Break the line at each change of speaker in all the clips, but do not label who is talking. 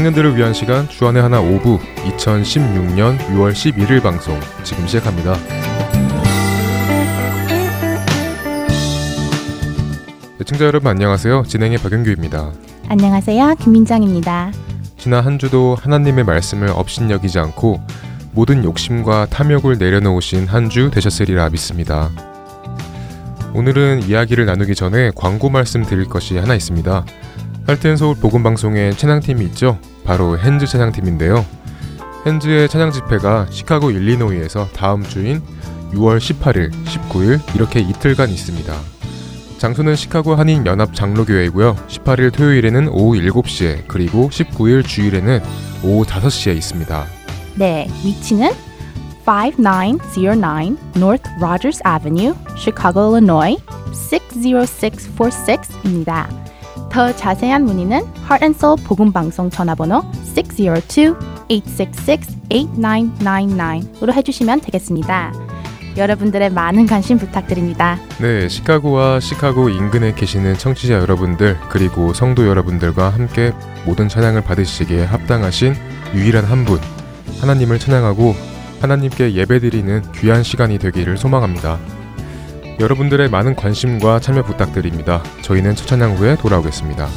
청년들을 위한 시간 주안의 하나 5부 2016년 6월 11일 방송 지금 시작합니다. 애청자 여러분 안녕하세요. 진행의 박영규입니다.
안녕하세요. 김민정입니다.
지난 한 주도 하나님의 말씀을 업신여기지 않고 모든 욕심과 탐욕을 내려놓으신 한 주 되셨으리라 믿습니다. 오늘은 이야기를 나누기 전에 광고 말씀 드릴 것이 하나 있습니다. 할텐 서울 복음 방송에 찬양팀이 있죠. 바로 핸즈 찬양팀인데요. 핸즈의 찬양 집회가 시카고 일리노이에서 다음 주인 6월 18일, 19일 이렇게 이틀간 있습니다. 장소는 시카고 한인 연합 장로교회이고요. 18일 토요일에는 오후 7시에 그리고 19일 주일에는 오후 5시에 있습니다.
네, 위치는 5909 North Rogers Avenue, Chicago, Illinois 60646입니다. 더 자세한 문의는 Heart and Soul 복음 방송 전화번호 602-866-8999으로 해주시면 되겠습니다. 여러분들의 많은 관심 부탁드립니다.
네, 시카고와 시카고 인근에 계시는 청취자 여러분들 그리고 성도 여러분들과 함께 모든 찬양을 받으시기에 합당하신 유일한 한 분, 하나님을 찬양하고 하나님께 예배드리는 귀한 시간이 되기를 소망합니다. 여러분들의 많은 관심과 참여 부탁드립니다. 저희는 첫 찬양 후에 돌아오겠습니다.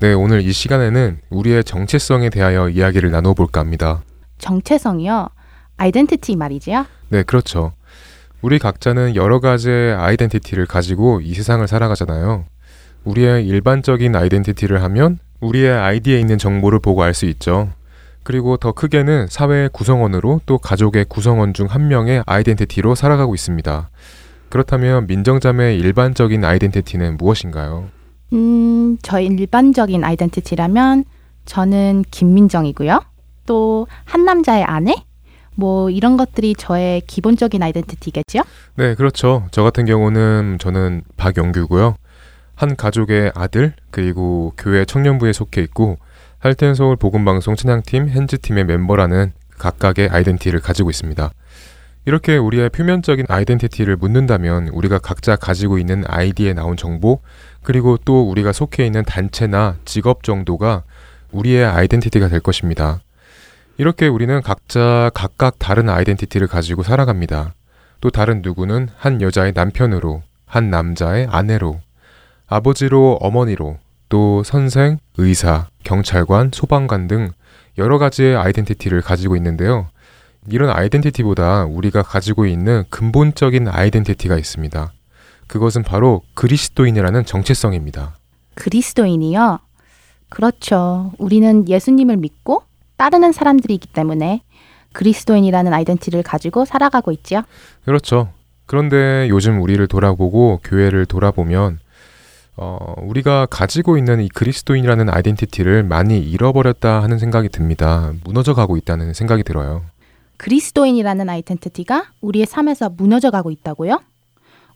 네, 오늘 이 시간에는 우리의 정체성에 대하여 이야기를 나눠볼까 합니다.
정체성이요. 아이덴티티 말이지요.
네, 그렇죠. 우리 각자는 여러 가지의 아이덴티티를 가지고 이 세상을 살아가잖아요. 우리의 일반적인 아이덴티티를 하면 우리의 아이디에 있는 정보를 보고 알 수 있죠. 그리고 더 크게는 사회의 구성원으로 또 가족의 구성원 중 한 명의 아이덴티티로 살아가고 있습니다. 그렇다면 민정자매의 일반적인 아이덴티티는 무엇인가요?
음, 저희 일반적인 아이덴티티라면 저는 김민정이고요. 또 한 남자의 아내? 뭐 이런 것들이 저의 기본적인 아이덴티티겠죠?
네, 그렇죠. 저 같은 경우는 저는 박영규고요. 한 가족의 아들, 그리고 교회 청년부에 속해 있고 할텐 서울 복음방송 찬양팀 핸즈팀의 멤버라는 각각의 아이덴티티를 가지고 있습니다. 이렇게 우리의 표면적인 아이덴티티를 묻는다면 우리가 각자 가지고 있는 아이디에 나온 정보, 그리고 또 우리가 속해 있는 단체나 직업 정도가 우리의 아이덴티티가 될 것입니다. 이렇게 우리는 각자 각각 다른 아이덴티티를 가지고 살아갑니다. 또 다른 누구는 한 여자의 남편으로, 한 남자의 아내로, 아버지로 어머니로, 또 선생, 의사, 경찰관, 소방관 등 여러 가지의 아이덴티티를 가지고 있는데요. 이런 아이덴티티보다 우리가 가지고 있는 근본적인 아이덴티티가 있습니다. 그것은 바로 그리스도인이라는 정체성입니다.
그리스도인이요. 그렇죠. 우리는 예수님을 믿고 따르는 사람들이기 때문에 그리스도인이라는 아이덴티티를 가지고 살아가고 있지요.
그렇죠. 그런데 요즘 우리를 돌아보고 교회를 돌아보면 어, 우리가 가지고 있는 이 그리스도인이라는 아이덴티티를 많이 잃어버렸다 하는 생각이 듭니다. 무너져 가고 있다는 생각이 들어요.
그리스도인이라는 아이덴티티가 우리의 삶에서 무너져 가고 있다고요?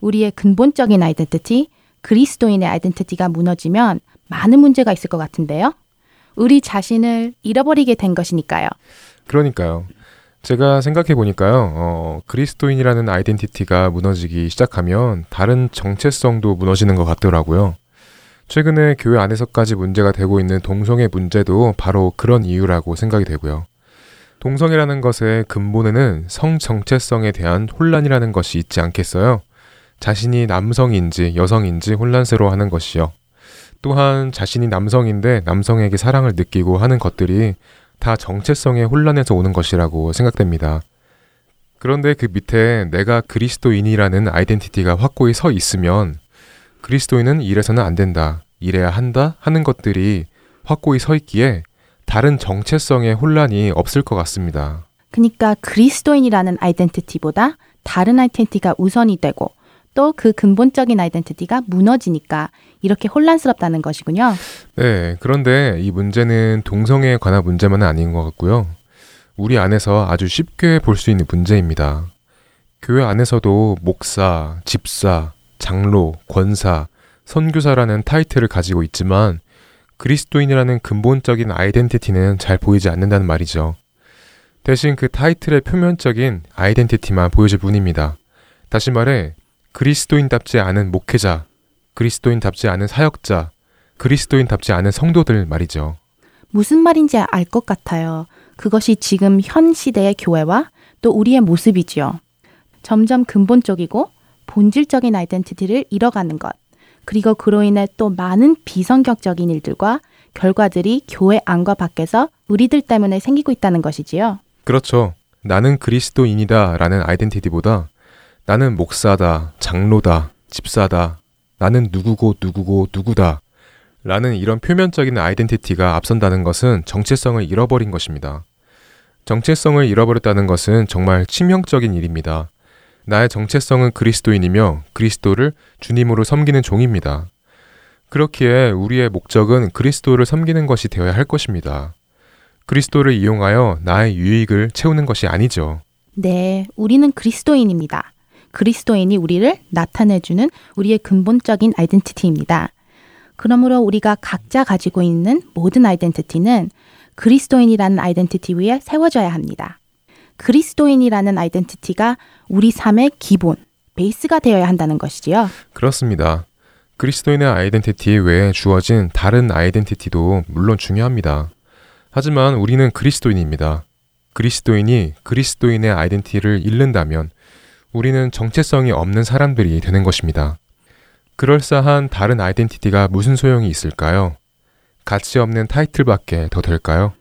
우리의 근본적인 아이덴티티, 그리스도인의 아이덴티티가 무너지면 많은 문제가 있을 것 같은데요. 우리 자신을 잃어버리게 된 것이니까요.
그러니까요. 제가 생각해 보니까요, 어, 그리스도인이라는 아이덴티티가 무너지기 시작하면 다른 정체성도 무너지는 것 같더라고요. 최근에 교회 안에서까지 문제가 되고 있는 동성애 문제도 바로 그런 이유라고 생각이 되고요. 동성애라는 것의 근본에는 성 정체성에 대한 혼란이라는 것이 있지 않겠어요? 자신이 남성인지 여성인지 혼란스러워 하는 것이요. 또한 자신이 남성인데 남성에게 사랑을 느끼고 하는 것들이 다 정체성의 혼란에서 오는 것이라고 생각됩니다. 그런데 그 밑에 내가 그리스도인이라는 아이덴티티가 확고히 서 있으면 그리스도인은 이래서는 안 된다, 이래야 한다 하는 것들이 확고히 서 있기에 다른 정체성의 혼란이 없을 것 같습니다.
그러니까 그리스도인이라는 아이덴티티보다 다른 아이덴티티가 우선이 되고 또 그 근본적인 아이덴티티가 무너지니까 이렇게 혼란스럽다는 것이군요.
네, 그런데 이 문제는 동성애에 관한 문제만은 아닌 것 같고요. 우리 안에서 아주 쉽게 볼 수 있는 문제입니다. 교회 안에서도 목사, 집사, 장로, 권사, 선교사라는 타이틀을 가지고 있지만 그리스도인이라는 근본적인 아이덴티티는 잘 보이지 않는다는 말이죠. 대신 그 타이틀의 표면적인 아이덴티티만 보여줄 뿐입니다. 다시 말해 그리스도인답지 않은 목회자, 그리스도인답지 않은 사역자, 그리스도인답지 않은 성도들 말이죠.
무슨 말인지 알 것 같아요. 그것이 지금 현 시대의 교회와 또 우리의 모습이지요. 점점 근본적이고 본질적인 아이덴티티를 잃어가는 것. 그리고 그로 인해 또 많은 비성격적인 일들과 결과들이 교회 안과 밖에서 우리들 때문에 생기고 있다는 것이지요.
그렇죠. 나는 그리스도인이다 라는 아이덴티티보다 나는 목사다, 장로다, 집사다, 나는 누구고 누구고 누구다 라는 이런 표면적인 아이덴티티가 앞선다는 것은 정체성을 잃어버린 것입니다. 정체성을 잃어버렸다는 것은 정말 치명적인 일입니다. 나의 정체성은 그리스도인이며 그리스도를 주님으로 섬기는 종입니다. 그렇기에 우리의 목적은 그리스도를 섬기는 것이 되어야 할 것입니다. 그리스도를 이용하여 나의 유익을 채우는 것이 아니죠.
네, 우리는 그리스도인입니다. 그리스도인이 우리를 나타내주는 우리의 근본적인 아이덴티티입니다. 그러므로 우리가 각자 가지고 있는 모든 아이덴티티는 그리스도인이라는 아이덴티티 위에 세워져야 합니다. 그리스도인이라는 아이덴티티가 우리 삶의 기본, 베이스가 되어야 한다는 것이지요.
그렇습니다. 그리스도인의 아이덴티티 외에 주어진 다른 아이덴티티도 물론 중요합니다. 하지만 우리는 그리스도인입니다. 그리스도인이 그리스도인의 아이덴티티를 잃는다면 우리는 정체성이 없는 사람들이 되는 것입니다. 그럴싸한 다른 아이덴티티가 무슨 소용이 있을까요? 가치 없는 타이틀밖에 더 될까요?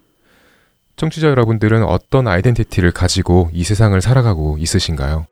청취자 여러분들은 어떤 아이덴티티를 가지고 이 세상을 살아가고 있으신가요?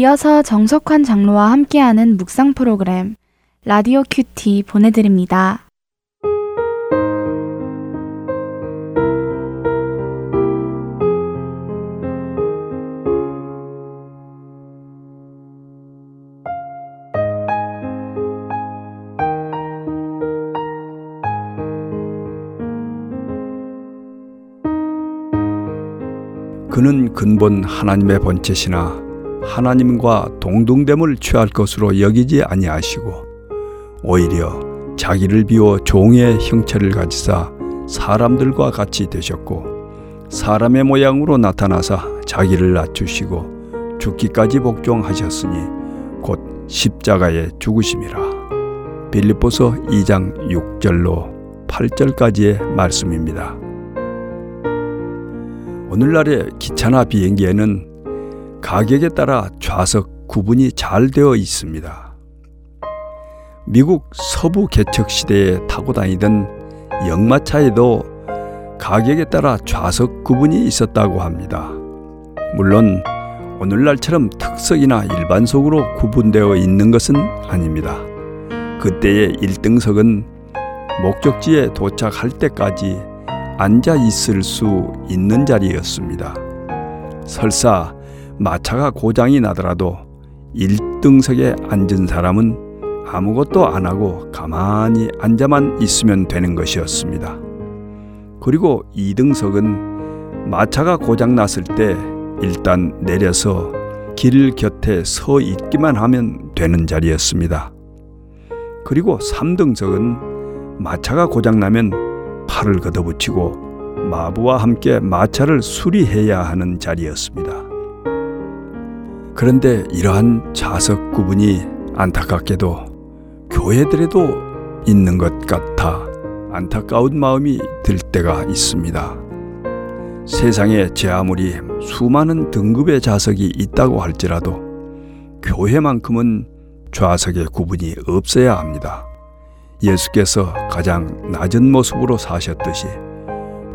이어서 정석환 장로와 함께하는 묵상 프로그램 라디오 큐티 보내드립니다.
그는 근본 하나님의 본체시나 하나님과 동등됨을 취할 것으로 여기지 아니하시고 오히려 자기를 비워 종의 형체를 가지사 사람들과 같이 되셨고 사람의 모양으로 나타나사 자기를 낮추시고 죽기까지 복종하셨으니 곧 십자가에 죽으심이라. 빌립보서 2장 6절로 8절까지의 말씀입니다. 오늘날의 기차나 비행기에는 가격에 따라 좌석 구분이 잘 되어 있습니다. 미국 서부 개척 시대에 타고 다니던 역마차에도 가격에 따라 좌석 구분이 있었다고 합니다. 물론 오늘날처럼 특석이나 일반석으로 구분되어 있는 것은 아닙니다. 그때의 1등석은 목적지에 도착할 때까지 앉아 있을 수 있는 자리였습니다. 설사 마차가 고장이 나더라도 1등석에 앉은 사람은 아무것도 안 하고 가만히 앉아만 있으면 되는 것이었습니다. 그리고 2등석은 마차가 고장 났을 때 일단 내려서 길 곁에 서 있기만 하면 되는 자리였습니다. 그리고 3등석은 마차가 고장나면 팔을 걷어붙이고 마부와 함께 마차를 수리해야 하는 자리였습니다. 그런데 이러한 좌석 구분이 안타깝게도 교회들에도 있는 것 같아 안타까운 마음이 들 때가 있습니다. 세상에 제 아무리 수많은 등급의 좌석이 있다고 할지라도 교회만큼은 좌석의 구분이 없어야 합니다. 예수께서 가장 낮은 모습으로 사셨듯이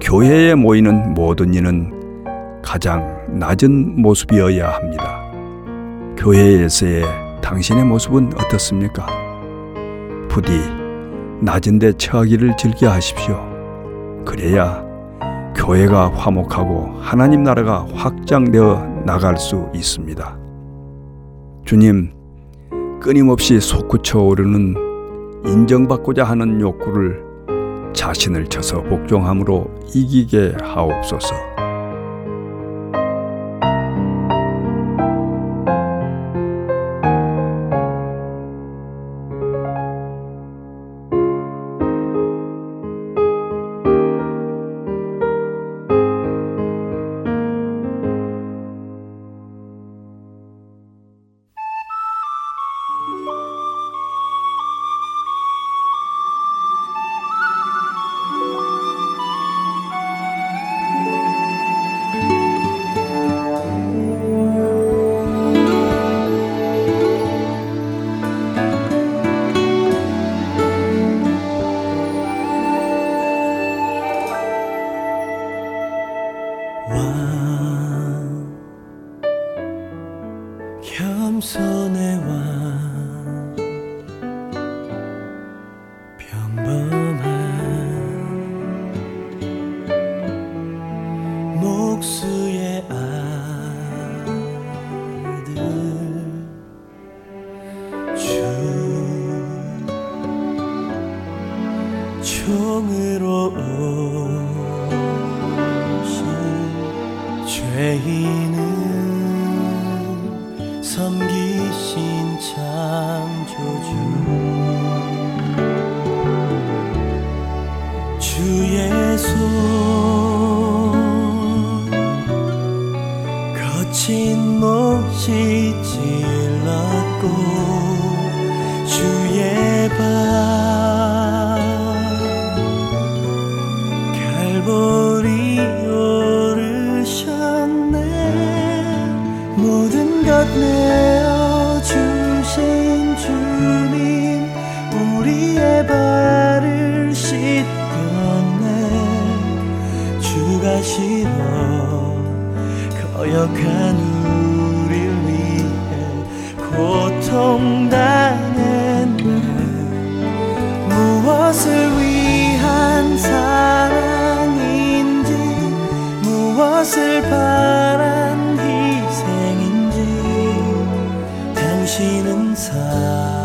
교회에 모이는 모든 이는 가장 낮은 모습이어야 합니다. 교회에서의 당신의 모습은 어떻습니까? 부디 낮은데 처하기를 즐겨 하십시오. 그래야 교회가 화목하고 하나님 나라가 확장되어 나갈 수 있습니다. 주님, 끊임없이 솟구쳐 오르는 인정받고자 하는 욕구를 자신을 쳐서 복종함으로 이기게 하옵소서.
당신은 사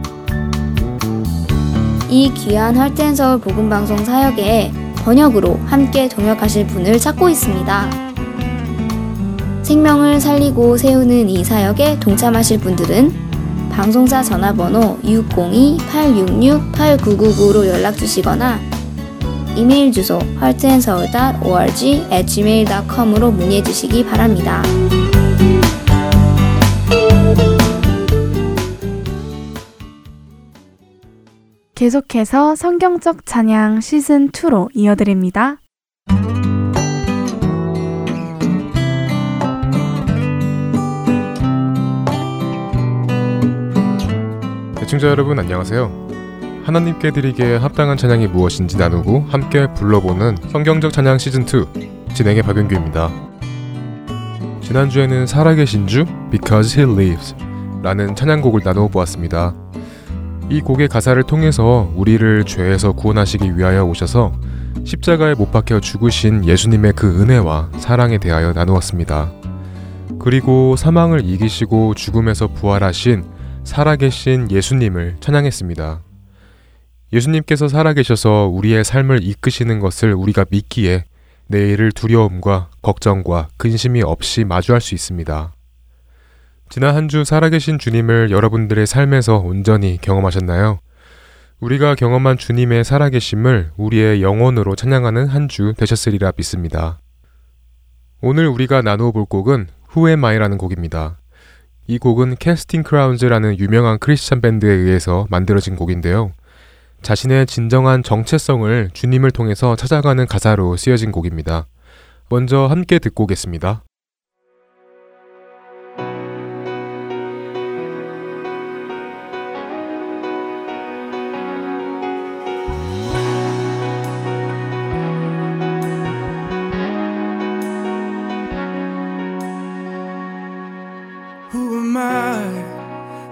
이 귀한 할텐서울 복음방송 사역에 번역으로 함께 동역하실 분을 찾고 있습니다. 생명을 살리고 세우는 이 사역에 동참하실 분들은 방송사 전화번호 602-866-8999로 연락 주시거나 이메일 주소 heartandseoul.org gmail.com으로 문의해 주시기 바랍니다.
계속해서 성경적 찬양 시즌 2로 이어드립니다.
애청자 여러분 안녕하세요. 하나님께 드리기에 합당한 찬양이 무엇인지 나누고 함께 불러보는 성경적 찬양 시즌 2 진행의 박윤규입니다. 지난주에는 살아계신 주 Because He Lives 라는 찬양곡을 나누어 보았습니다. 이 곡의 가사를 통해서 우리를 죄에서 구원하시기 위하여 오셔서 십자가에 못 박혀 죽으신 예수님의 그 은혜와 사랑에 대하여 나누었습니다. 그리고 사망을 이기시고 죽음에서 부활하신 살아계신 예수님을 찬양했습니다. 예수님께서 살아계셔서 우리의 삶을 이끄시는 것을 우리가 믿기에 내일을 두려움과 걱정과 근심이 없이 마주할 수 있습니다. 지난 한 주 살아계신 주님을 여러분들의 삶에서 온전히 경험하셨나요? 우리가 경험한 주님의 살아계심을 우리의 영혼으로 찬양하는 한 주 되셨으리라 믿습니다. 오늘 우리가 나누어 볼 곡은 Who Am I라는 곡입니다. 이 곡은 캐스팅 크라운즈라는 유명한 크리스찬 밴드에 의해서 만들어진 곡인데요. 자신의 진정한 정체성을 주님을 통해서 찾아가는 가사로 쓰여진 곡입니다. 먼저 함께 듣고 오겠습니다.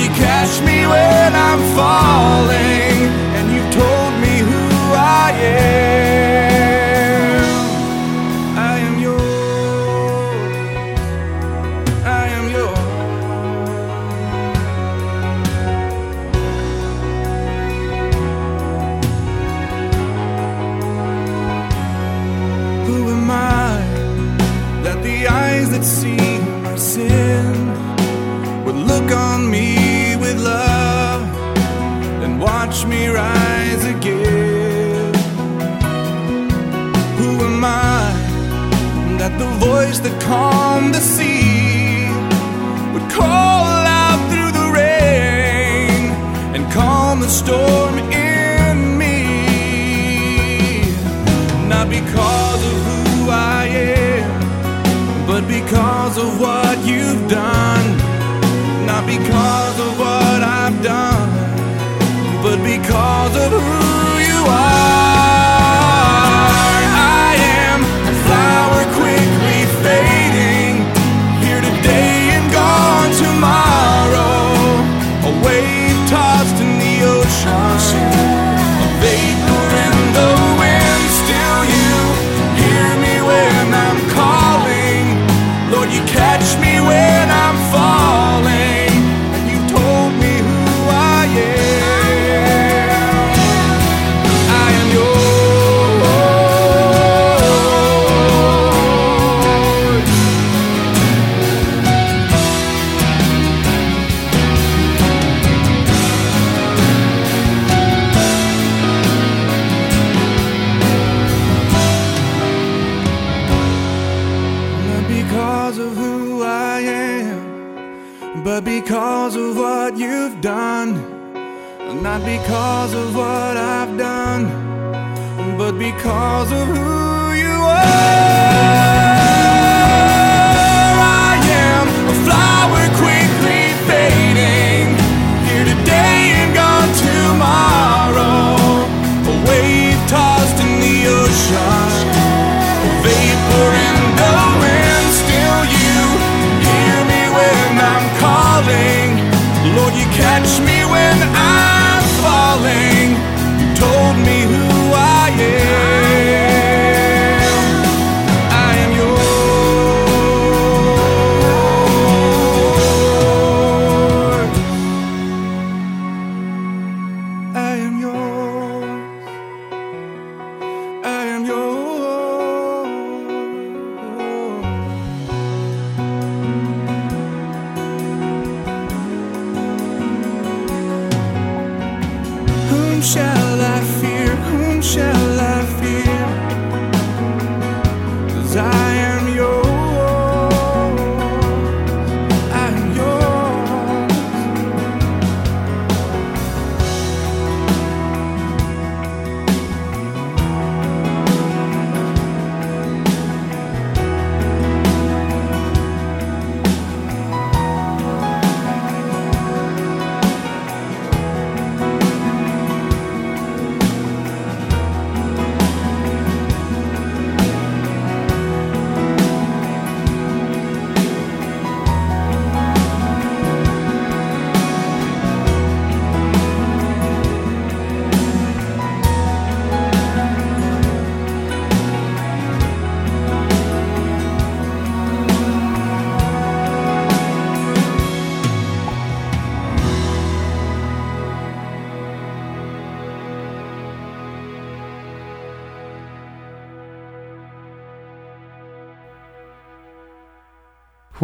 You catch me when I'm falling, watch me rise again? Who am I that the voice that calmed the sea would call out through the rain and calm the storm in me? Not because of who I am, but because of what you've done. Not because of what I've done, because of who you are.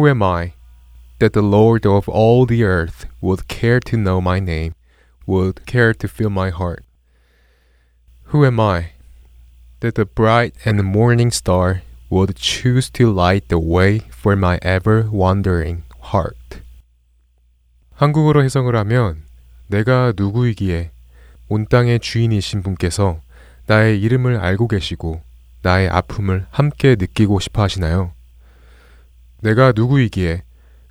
Who am I that the Lord of all the earth would care to know my name, would care to fill my heart? Who am I that the bright and morning star would choose to light the way for my ever wandering heart? 한국어로 해석을 하면 내가 누구이기에 온 땅의 주인이신 분께서 나의 이름을 알고 계시고 나의 아픔을 함께 느끼고 싶어 하시나요? 내가 누구이기에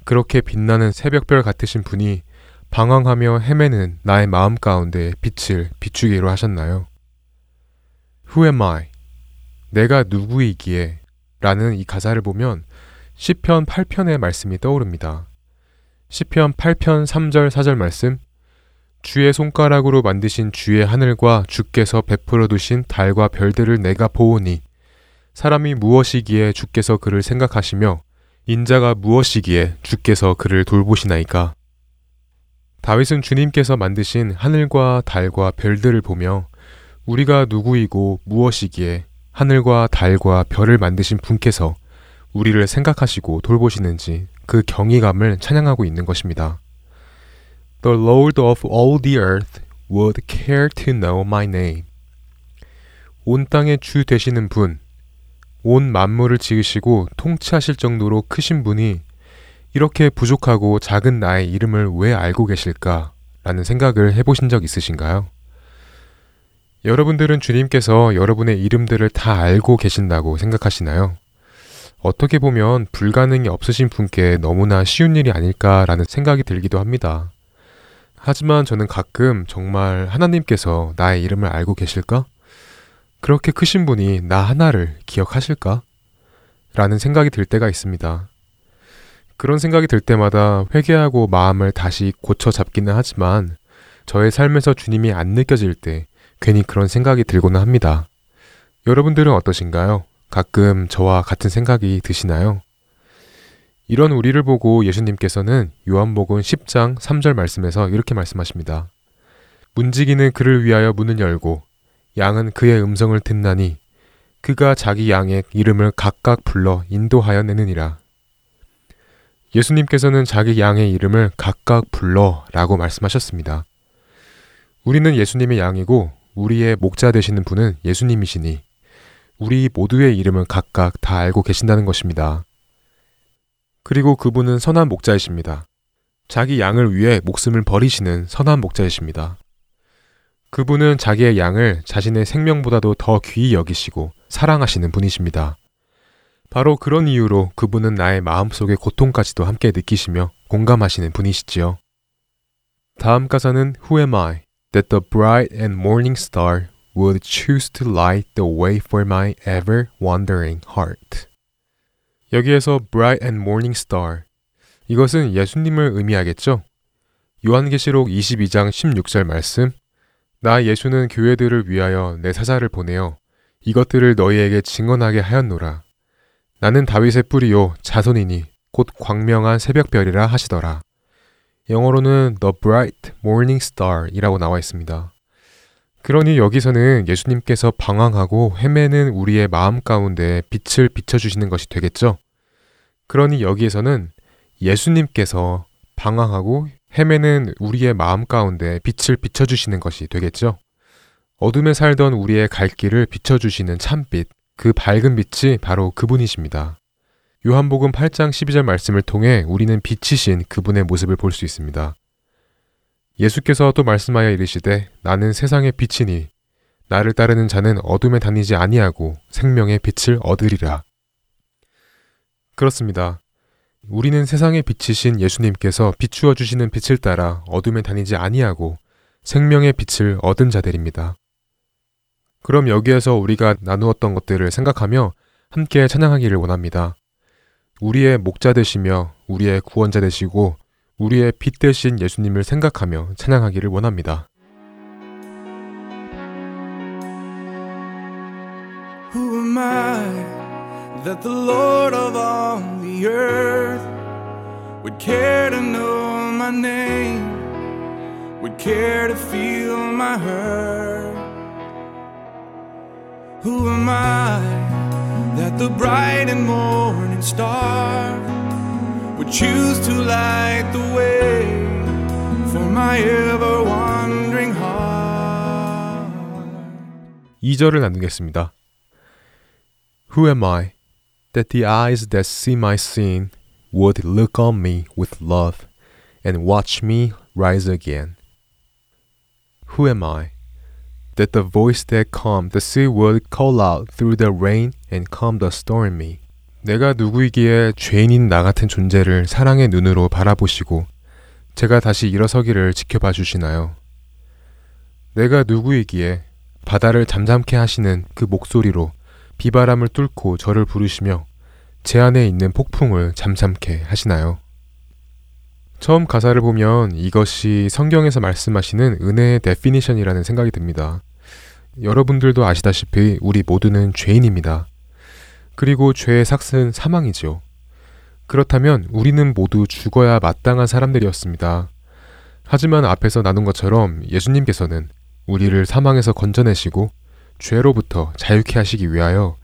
그렇게 빛나는 새벽별 같으신 분이 방황하며 헤매는 나의 마음 가운데 빛을 비추기로 하셨나요? Who am I? 내가 누구이기에? 라는 이 가사를 보면 시편 8편의 말씀이 떠오릅니다. 시편 8편 3절 4절 말씀 주의 손가락으로 만드신 주의 하늘과 주께서 베풀어 두신 달과 별들을 내가 보오니 사람이 무엇이기에 주께서 그를 생각하시며 인자가 무엇이기에 주께서 그를 돌보시나이까? 다윗은 주님께서 만드신 하늘과 달과 별들을 보며 우리가 누구이고 무엇이기에 하늘과 달과 별을 만드신 분께서 우리를 생각하시고 돌보시는지 그 경이감을 찬양하고 있는 것입니다. The Lord of all the earth would care to know my name. 온 땅의 주 되시는 분, 온 만물을 지으시고 통치하실 정도로 크신 분이 이렇게 부족하고 작은 나의 이름을 왜 알고 계실까? 라는 생각을 해보신 적 있으신가요? 여러분들은 주님께서 여러분의 이름들을 다 알고 계신다고 생각하시나요? 어떻게 보면 불가능이 없으신 분께 너무나 쉬운 일이 아닐까라는 생각이 들기도 합니다. 하지만 저는 가끔 정말 하나님께서 나의 이름을 알고 계실까? 그렇게 크신 분이 나 하나를 기억하실까? 라는 생각이 들 때가 있습니다. 그런 생각이 들 때마다 회개하고 마음을 다시 고쳐 잡기는 하지만 저의 삶에서 주님이 안 느껴질 때 괜히 그런 생각이 들고는 합니다. 여러분들은 어떠신가요? 가끔 저와 같은 생각이 드시나요? 이런 우리를 보고 예수님께서는 요한복음 10장 3절 말씀에서 이렇게 말씀하십니다. 문지기는 그를 위하여 문을 열고 양은 그의 음성을 듣나니 그가 자기 양의 이름을 각각 불러 인도하여 내느니라. 예수님께서는 자기 양의 이름을 각각 불러 라고 말씀하셨습니다. 우리는 예수님의 양이고 우리의 목자 되시는 분은 예수님이시니 우리 모두의 이름을 각각 다 알고 계신다는 것입니다. 그리고 그분은 선한 목자이십니다. 자기 양을 위해 목숨을 버리시는 선한 목자이십니다. 그분은 자기의 양을 자신의 생명보다도 더 귀히 여기시고 사랑하시는 분이십니다. 바로 그런 이유로 그분은 나의 마음속의 고통까지도 함께 느끼시며 공감하시는 분이시지요. 다음 가사는 Who am I that the bright and morning star would choose to light the way for my ever wandering heart. 여기에서 bright and morning star 이것은 예수님을 의미하겠죠? 요한계시록 22장 16절 말씀 나 예수는 교회들을 위하여 내 사자를 보내어 이것들을 너희에게 증언하게 하였노라. 나는 다윗의 뿌리요 자손이니 곧 광명한 새벽별이라 하시더라. 영어로는 The Bright Morning Star이라고 나와 있습니다. 그러니 여기서는 예수님께서 방황하고 헤매는 우리의 마음 가운데 빛을 비춰주시는 것이 되겠죠. 그러니 여기에서는 예수님께서 방황하고 헤매는 우리의 마음 가운데 빛을 비춰주시는 것이 되겠죠. 어둠에 살던 우리의 갈 길을 비춰주시는 참빛, 그 밝은 빛이 바로 그분이십니다. 요한복음 8장 12절 말씀을 통해 우리는 빛이신 그분의 모습을 볼 수 있습니다. 예수께서 또 말씀하여 이르시되 나는 세상의 빛이니 나를 따르는 자는 어둠에 다니지 아니하고 생명의 빛을 얻으리라. 그렇습니다. 우리는 세상의 빛이신 예수님께서 비추어 주시는 빛을 따라 어둠에 다니지 아니하고 생명의 빛을 얻은 자들입니다. 그럼 여기에서 우리가 나누었던 것들을 생각하며 함께 찬양하기를 원합니다. 우리의 목자 되시며 우리의 구원자 되시고 우리의 빛 되신 예수님을 생각하며 찬양하기를 원합니다.
Who that the Lord of all the earth would care to know my name, would care to feel my hurt? Who am I that the bright and morning star would choose to light the way for my ever wandering heart?
2절을 나누겠습니다. Who am I That the eyes that see my sin would look on me with love and watch me rise again? Who am I that the voice that calmed the sea would call out through the rain and calm the stormy? 내가 누구이기에 죄인인 나 같은 존재를 사랑의 눈으로 바라보시고 제가 다시 일어서기를 지켜봐 주시나요? 내가 누구이기에 바다를 잠잠케 하시는 그 목소리로 비바람을 뚫고 저를 부르시며 제 안에 있는 폭풍을 잠잠케 하시나요? 처음 가사를 보면 이것이 성경에서 말씀하시는 은혜의 definition이라는 생각이 듭니다. 여러분들도 아시다시피 우리 모두는 죄인입니다. 그리고 죄의 삯은 사망이지요. 그렇다면 우리는 모두 죽어야 마땅한 사람들이었습니다. 하지만 앞에서 나눈 것처럼 예수님께서는 우리를 사망에서 건져내시고 죄로부터 자유케 하시기 위하여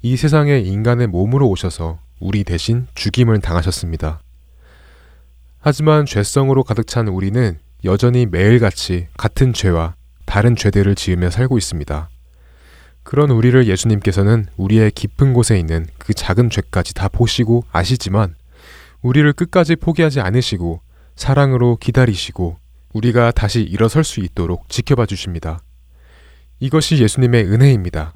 이 세상에 인간의 몸으로 오셔서 우리 대신 죽임을 당하셨습니다. 하지만 죄성으로 가득 찬 우리는 여전히 매일같이 같은 죄와 다른 죄들을 지으며 살고 있습니다. 그런 우리를 예수님께서는 우리의 깊은 곳에 있는 그 작은 죄까지 다 보시고 아시지만 우리를 끝까지 포기하지 않으시고 사랑으로 기다리시고 우리가 다시 일어설 수 있도록 지켜봐 주십니다. 이것이 예수님의 은혜입니다.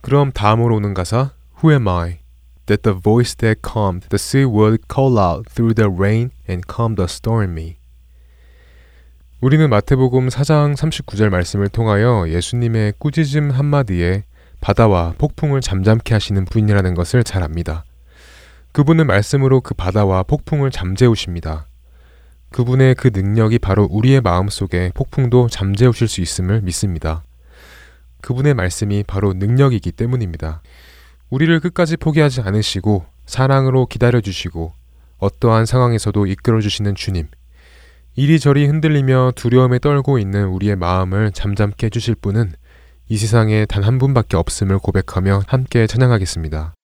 그럼 다음으로 오는 가사 Who am I? That the voice that calmed the sea would call out through the rain and calm the stormy. 우리는 마태복음 4장 39절 말씀을 통하여 예수님의 꾸짖음 한마디에 바다와 폭풍을 잠잠케 하시는 분이라는 것을 잘 압니다. 그분은 말씀으로 그 바다와 폭풍을 잠재우십니다. 그분의 그 능력이 바로 우리의 마음 속에 폭풍도 잠재우실 수 있음을 믿습니다. 그분의 말씀이 바로 능력이기 때문입니다. 우리를 끝까지 포기하지 않으시고 사랑으로 기다려주시고 어떠한 상황에서도 이끌어주시는 주님. 이리저리 흔들리며 두려움에 떨고 있는 우리의 마음을 잠잠케 해주실 분은 이 세상에 단 한 분밖에 없음을 고백하며 함께 찬양하겠습니다.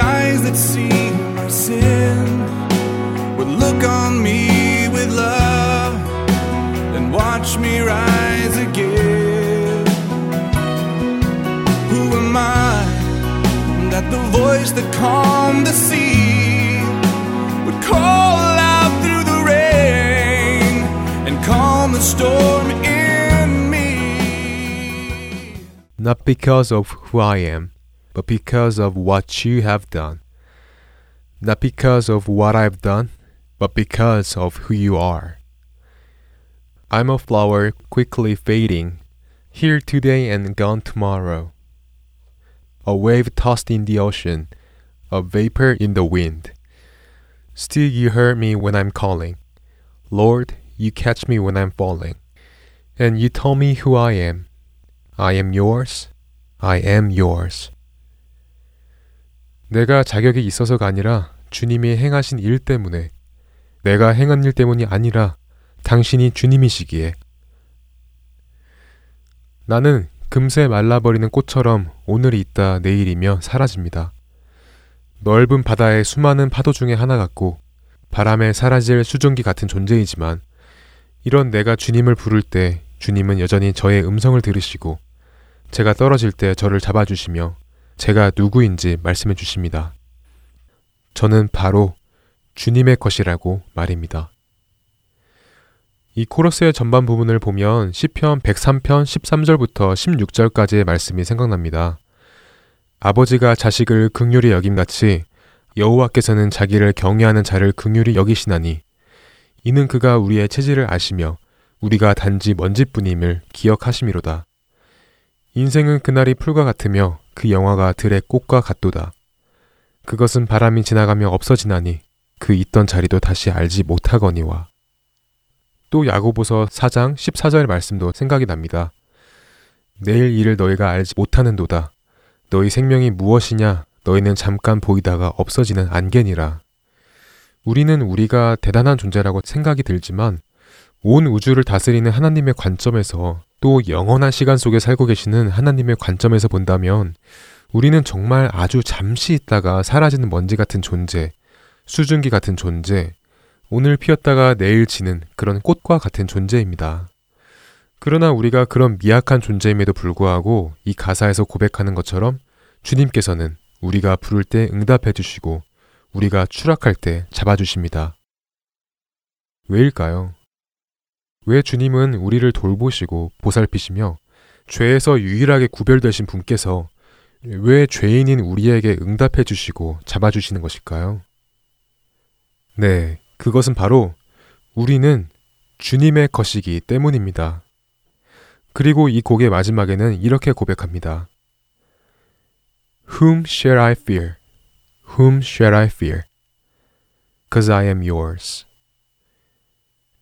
Eyes that see my sin would look on me with love and watch me rise again? Who am I that the voice voice that calmed the sea would call out through the rain and calm the storm in me.
Not because of who I am, but because of what you have done. Not because of what I've done, but because of who you are. I'm a flower quickly fading, here today and gone tomorrow. A wave tossed in the ocean, a vapor in the wind. Still, you hear me when I'm calling. Lord, you catch me when I'm falling. And you tell me who I am. I am yours. I am yours. 내가 자격이 있어서가 아니라 주님이 행하신 일 때문에 내가 행한 일 때문이 아니라 당신이 주님이시기에 나는 금세 말라버리는 꽃처럼 오늘이 있다 내일이며 사라집니다. 넓은 바다의 수많은 파도 중에 하나 같고 바람에 사라질 수증기 같은 존재이지만 이런 내가 주님을 부를 때 주님은 여전히 저의 음성을 들으시고 제가 떨어질 때 저를 잡아주시며 제가 누구인지 말씀해 주십니다. 저는 바로 주님의 것이라고 말입니다. 이 코러스의 전반 부분을 보면 시편 103편 13절부터 16절까지의 말씀이 생각납니다. 아버지가 자식을 극률히 여김같이 여호와께서는 자기를 경외하는 자를 극률히 여기시나니 이는 그가 우리의 체질을 아시며 우리가 단지 먼지뿐임을 기억하심이로다. 인생은 그날이 풀과 같으며 그 영화가 들의 꽃과 같도다. 그것은 바람이 지나가며 없어지나니 그 있던 자리도 다시 알지 못하거니와. 또 야고보서 4장 14절 말씀도 생각이 납니다. 내일 일을 너희가 알지 못하는도다. 너희 생명이 무엇이냐? 너희는 잠깐 보이다가 없어지는 안개니라. 우리는 우리가 대단한 존재라고 생각이 들지만 온 우주를 다스리는 하나님의 관점에서 또 영원한 시간 속에 살고 계시는 하나님의 관점에서 본다면 우리는 정말 아주 잠시 있다가 사라지는 먼지 같은 존재, 수증기 같은 존재, 오늘 피었다가 내일 지는 그런 꽃과 같은 존재입니다. 그러나 우리가 그런 미약한 존재임에도 불구하고 이 가사에서 고백하는 것처럼 주님께서는 우리가 부를 때 응답해 주시고 우리가 추락할 때 잡아주십니다. 왜일까요? 왜 주님은 우리를 돌보시고 보살피시며 죄에서 유일하게 구별되신 분께서 왜 죄인인 우리에게 응답해 주시고 잡아주시는 것일까요? 네, 그것은 바로 우리는 주님의 것이기 때문입니다. 그리고 이 곡의 마지막에는 이렇게 고백합니다. Whom shall I fear? Whom shall I fear? Cause I am yours.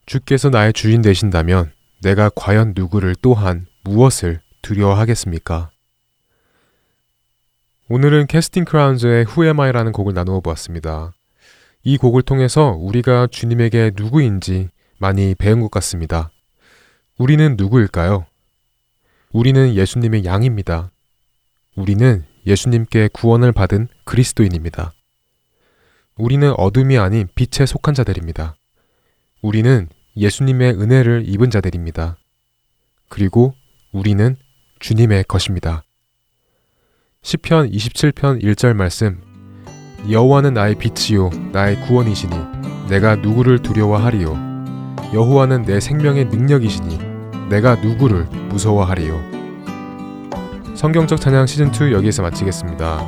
주께서 나의 주인 되신다면 내가 과연 누구를 또한 무엇을 두려워하겠습니까? 오늘은 캐스팅 크라운즈의 Who Am I라는 곡을 나누어 보았습니다. 이 곡을 통해서 우리가 주님에게 누구인지 많이 배운 것 같습니다. 우리는 누구일까요? 우리는 예수님의 양입니다. 우리는 예수님께 구원을 받은 그리스도인입니다. 우리는 어둠이 아닌 빛에 속한 자들입니다. 우리는 예수님의 은혜를 입은 자들입니다. 그리고 우리는 주님의 것입니다. 시편 27편 1절 말씀 여호와는 나의 빛이요 나의 구원이시니 내가 누구를 두려워하리요 여호와는 내 생명의 능력이시니 내가 누구를 무서워하리요 성경적 찬양 시즌 2 여기에서 마치겠습니다.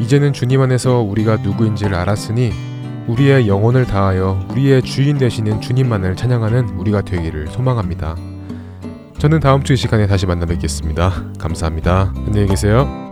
이제는 주님 안에서 우리가 누구인지를 알았으니 우리의 영혼을 다하여 우리의 주인 되시는 주님만을 찬양하는 우리가 되기를 소망합니다. 저는 다음 주 이 시간에 다시 만나 뵙겠습니다. 감사합니다. 안녕히 계세요.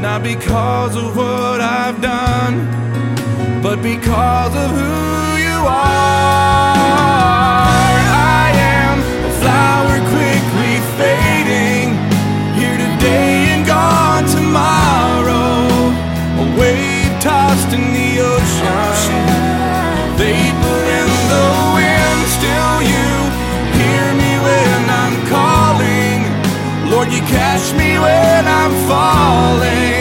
Not because of what I've done, but because of who you are. You catch me when I'm falling,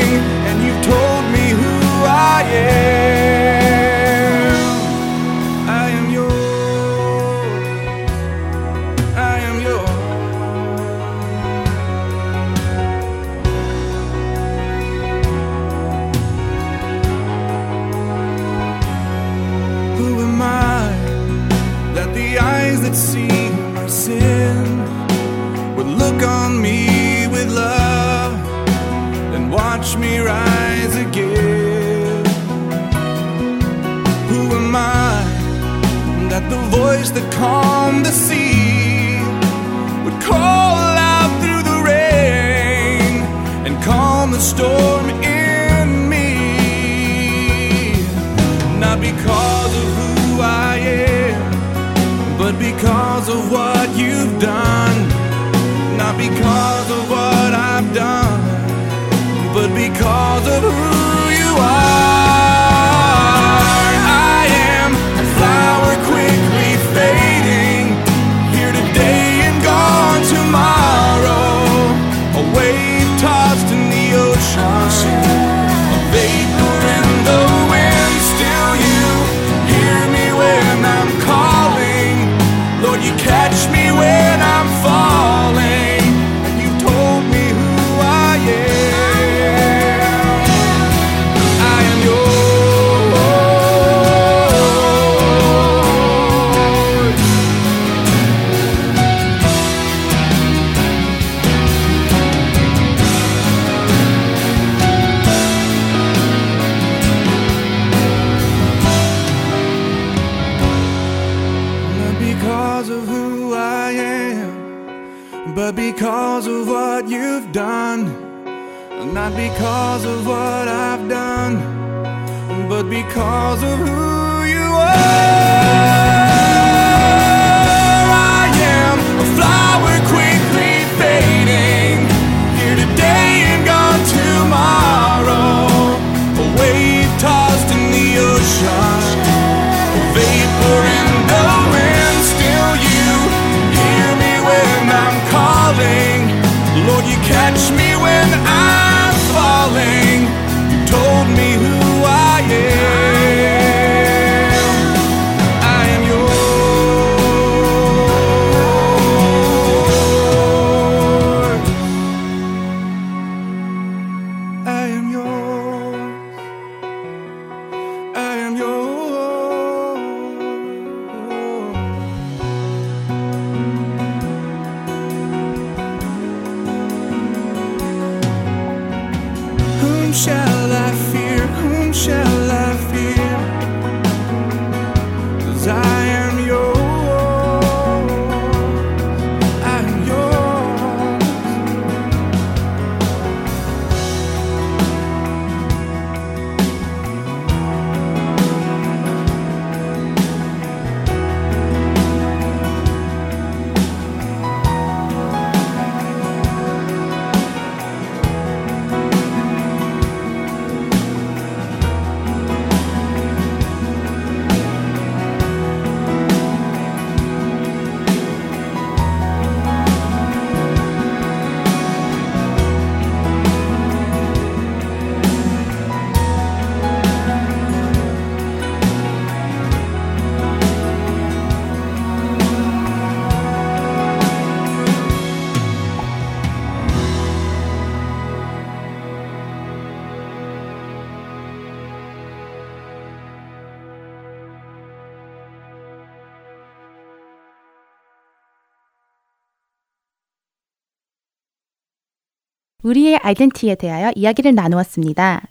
voice that calm the sea would call out through the rain and calm the storm in me? Not because of who I am, but because of what you've done. Not because of what I've done, but because of who
우리의 아이덴티티에 대하여 이야기를 나누었습니다.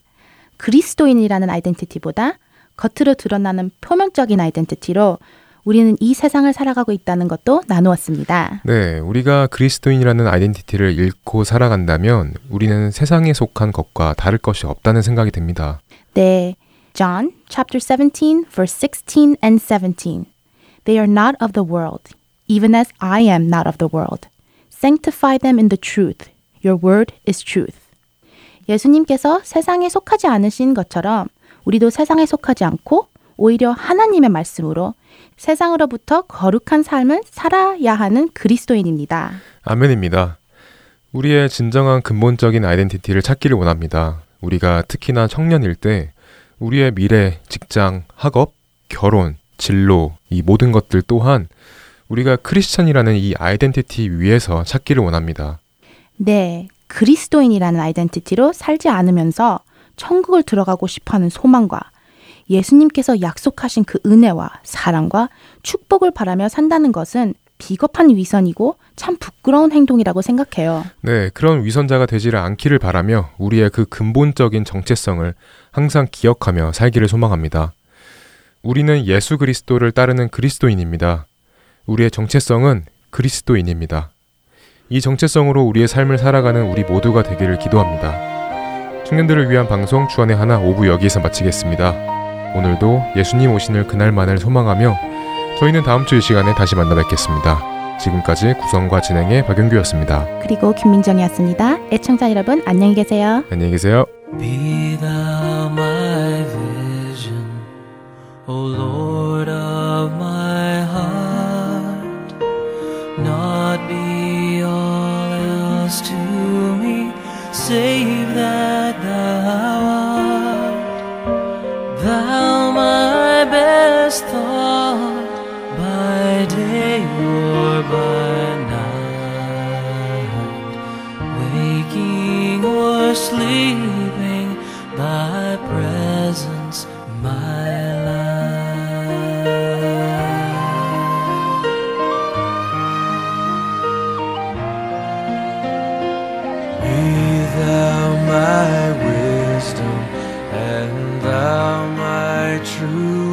그리스도인이라는 아이덴티티보다 겉으로 드러나는 표면적인 아이덴티티로 우리는 이 세상을 살아가고 있다는 것도 나누었습니다.
네, 우리가 그리스도인이라는 아이덴티티를 잃고 살아간다면 우리는 세상에 속한 것과 다를 것이 없다는 생각이 듭니다.
네. John chapter 17 verse 16 and 17. They are not of the world, even as I am not of the world. Sanctify them in the truth. Your word is truth. 예수님께서 세상에 속하지 않으신 것처럼 우리도 세상에 속하지 않고 오히려 하나님의 말씀으로 세상으로부터 거룩한 삶을 살아야 하는 그리스도인입니다.
아멘입니다. 우리의 진정한 근본적인 아이덴티티를 찾기를 원합니다. 우리가 특히나 청년일 때 우리의 미래, 직장, 학업, 결혼, 진로, 이 모든 것들 또한 우리가 크리스천이라는 이 아이덴티티 위에서 찾기를 원합니다.
네, 그리스도인이라는 아이덴티티로 살지 않으면서 천국을 들어가고 싶어하는 소망과 예수님께서 약속하신 그 은혜와 사랑과 축복을 바라며 산다는 것은 비겁한 위선이고 참 부끄러운 행동이라고 생각해요.
네, 그런 위선자가 되지를 않기를 바라며 우리의 그 근본적인 정체성을 항상 기억하며 살기를 소망합니다. 우리는 예수 그리스도를 따르는 그리스도인입니다. 우리의 정체성은 그리스도인입니다. 이 정체성으로 우리의 삶을 살아가는 우리 모두가 되기를 기도합니다. 청년들을 위한 방송 주안의 하나 오부 여기에서 마치겠습니다. 오늘도 예수님 오시는 그날만을 소망하며 저희는 다음 주 이 시간에 다시 만나 뵙겠습니다. 지금까지 구성과 진행의 박윤규였습니다.
그리고 김민정이었습니다. 애청자 여러분 안녕히 계세요.
안녕히 계세요.
Be thou my vision, O Lord to me, save that thou art. Thou my best thought, by day or by night. Waking or sleeping, my true